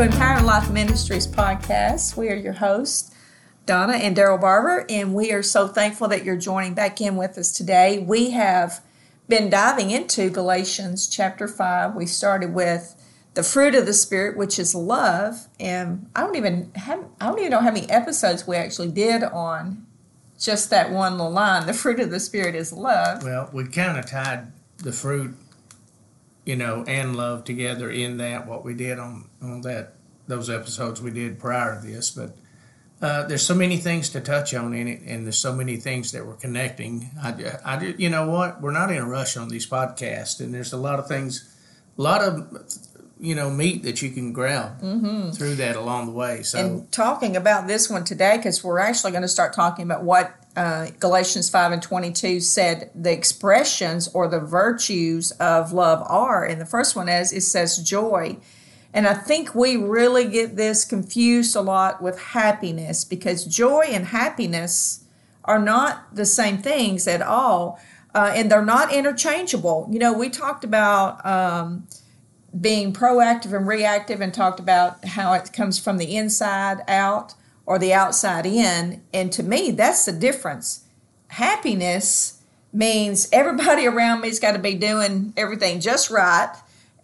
Empowering Life Ministries podcast. We are your hosts, Donna and Daryl Barber, and we are so thankful that you're joining back in with us today. We have been diving into Galatians chapter 5. We started with the fruit of the spirit which is love and i don't even have i don't even know how many episodes we actually did on just that one line the fruit of the spirit is love well we kind of tied the fruit you know and love together in that what we did on on that those episodes we did prior to this but uh, there's so many things to touch on in it, and there's so many things that we're connecting. I, I, you know what? We're not in a rush on these podcasts, and there's a lot of things, a lot of you know meat that you can grab mm-hmm. through that along the way. So, and talking about this one today, because we're actually going to start talking about what uh, Galatians five and twenty two said the expressions or the virtues of love are. And the first one is it says joy. And I think we really get this confused a lot with happiness because joy and happiness are not the same things at all. Uh, and they're not interchangeable. You know, we talked about um, being proactive and reactive and talked about how it comes from the inside out or the outside in. And to me, that's the difference. Happiness means everybody around me's got to be doing everything just right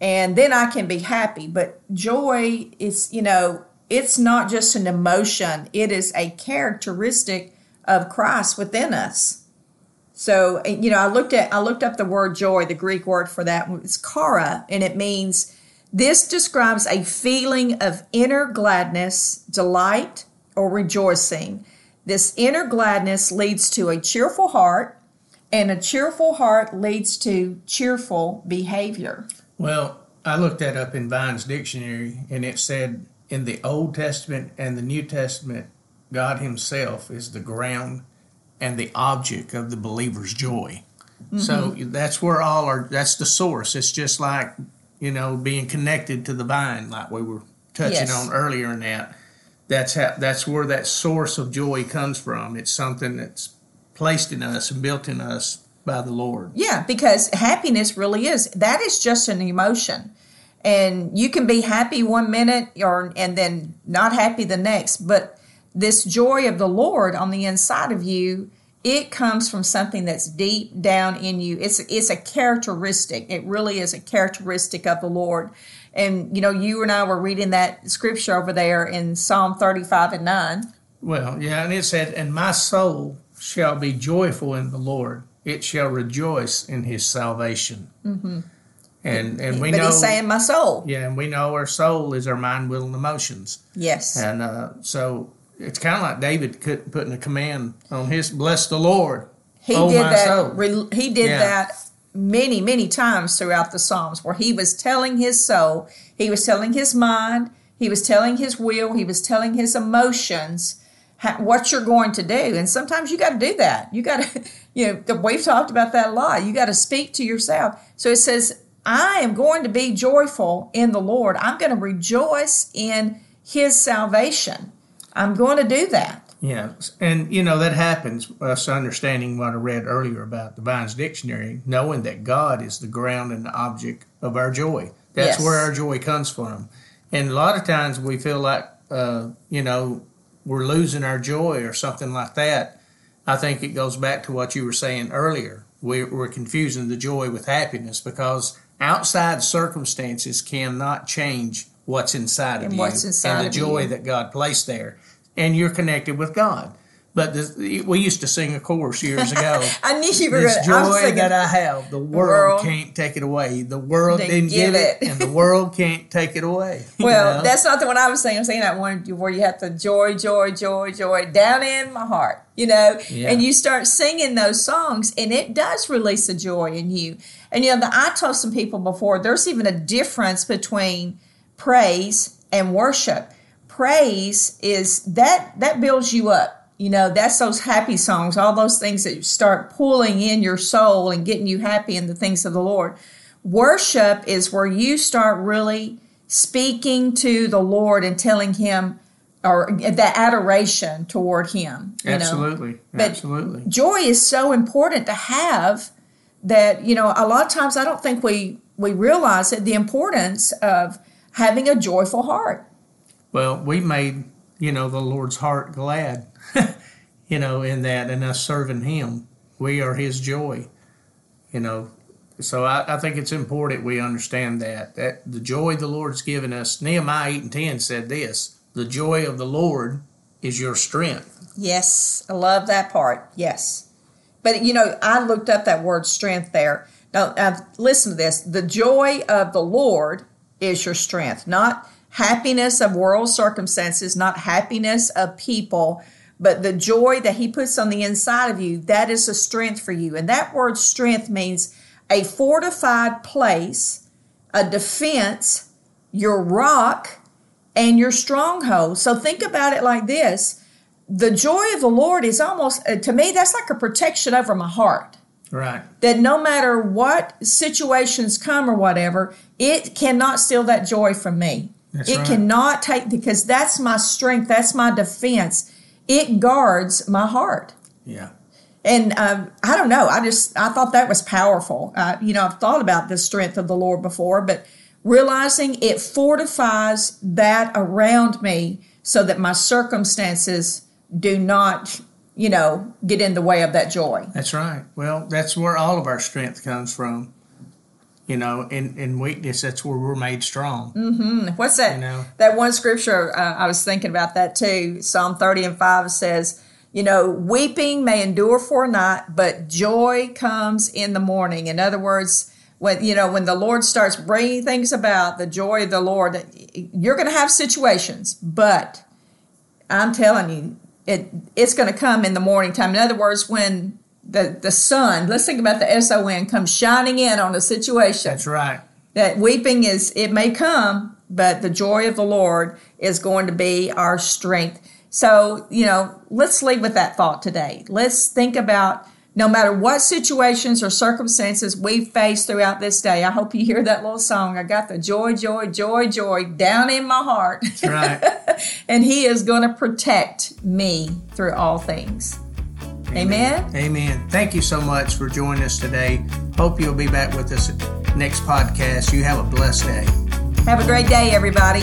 and then I can be happy. But joy is, you know, it's not just an emotion, it is a characteristic of Christ within us. So, you know, I looked at I looked up the word joy, the Greek word for that is chara, and it means this describes a feeling of inner gladness, delight, or rejoicing. This inner gladness leads to a cheerful heart, and a cheerful heart leads to cheerful behavior. Well, I looked that up in Vine's dictionary, and it said in the Old Testament and the New Testament, God Himself is the ground and the object of the believer's joy. Mm-hmm. So that's where all our that's the source. It's just like you know being connected to the vine, like we were touching yes. on earlier in that. That's how that's where that source of joy comes from. It's something that's placed in us and built in us by the Lord. Yeah, because happiness really is that is just an emotion. And you can be happy one minute or and then not happy the next, but this joy of the Lord on the inside of you, it comes from something that's deep down in you. It's it's a characteristic. It really is a characteristic of the Lord. And you know, you and I were reading that scripture over there in Psalm 35 and 9. Well, yeah, and it said, "And my soul shall be joyful in the Lord; it shall rejoice in His salvation." Mm-hmm. And and we but know he's saying my soul. Yeah, and we know our soul is our mind, will, and emotions. Yes. And uh, so it's kind of like David putting a command on his bless the Lord. He oh, did that. he did yeah. that many, many times throughout the Psalms, where he was telling his soul, he was telling his mind, he was telling his will, he was telling his emotions what you're going to do. And sometimes you got to do that. You got to, you know, we've talked about that a lot. You got to speak to yourself. So it says, I am going to be joyful in the Lord. I'm going to rejoice in his salvation. I'm going to do that. Yeah, and you know that happens. Us understanding what I read earlier about the Vine's dictionary, knowing that God is the ground and the object of our joy. That's yes. where our joy comes from. And a lot of times we feel like, uh, you know, we're losing our joy or something like that. I think it goes back to what you were saying earlier. We're, we're confusing the joy with happiness because outside circumstances cannot change what's inside and of what's you inside and the joy you. that God placed there and you're connected with God. But the, we used to sing a chorus years ago. I knew you were this joy that I have, the world, world, can't take it away. The world didn't give it, it, and the world can't take it away. Well, know? that's not the one I was saying. I'm saying that one where you have to joy, joy, joy, joy down in my heart. You know, yeah. and you start singing those songs, and it does release a joy in you. And you know, the, I told some people before, there's even a difference between praise and worship praise is that that builds you up. You know that's those happy songs all those things that start pulling in your soul and getting you happy in the things of the lord. Worship is where you start really speaking to the lord and telling him or the adoration toward him absolutely. Know? absolutely. joy is so important to have that you know a lot of times i don't think we we realize that the importance of having a joyful heart Well, we made, you know, the Lord's heart glad, you know, in that and us serving Him. We are His joy, you know. So I, I think it's important we understand that, that the joy the Lord's given us. Nehemiah 8 and 10 said this the joy of the Lord is your strength. Yes, I love that part. Yes. But, you know, I looked up that word strength there. Now, now listen to this the joy of the Lord is your strength, not happiness of world circumstances, not happiness of people, but the joy that He puts on the inside of you, that is a strength for you. And that word strength means a fortified place, a defense, your rock, and your stronghold. So think about it like this the joy of the Lord is almost, uh, to me, that's like a protection over my heart. Right. That no matter what situations come or whatever, it cannot steal that joy from me. That's it right. cannot take, because that's my strength, that's my defense. It guards my heart. Yeah. And um, I don't know. I just I thought that was powerful. Uh, you know, I've thought about the strength of the Lord before, but realizing it fortifies that around me so that my circumstances do not, you know, get in the way of that joy. That's right. Well, that's where all of our strength comes from. You know, in, in weakness, that's where we're made strong. Mm-hmm. What's that? You know. That one scripture, uh, I was thinking about that too. Psalm 30 and 5 says, you know, weeping may endure for a night, but joy comes in the morning. In other words, when you know when the Lord starts bringing things about, the joy of the Lord, you're going to have situations, but I'm telling you, it it's going to come in the morning time. In other words, when the the sun, let's think about the S O N, comes shining in on a situation. That's right. that weeping is it may come but the joy of the lord is going to be our strength. So you know let's leave with that thought today. Let's think about no matter what situations or circumstances we face throughout this day i hope you hear that little song i got the joy joy joy joy down in my heart. That's right. and he is going to protect me through all things amen. Amen. Thank you so much for joining us today. Hope you'll be back with us next podcast. You have a blessed day. have a great day everybody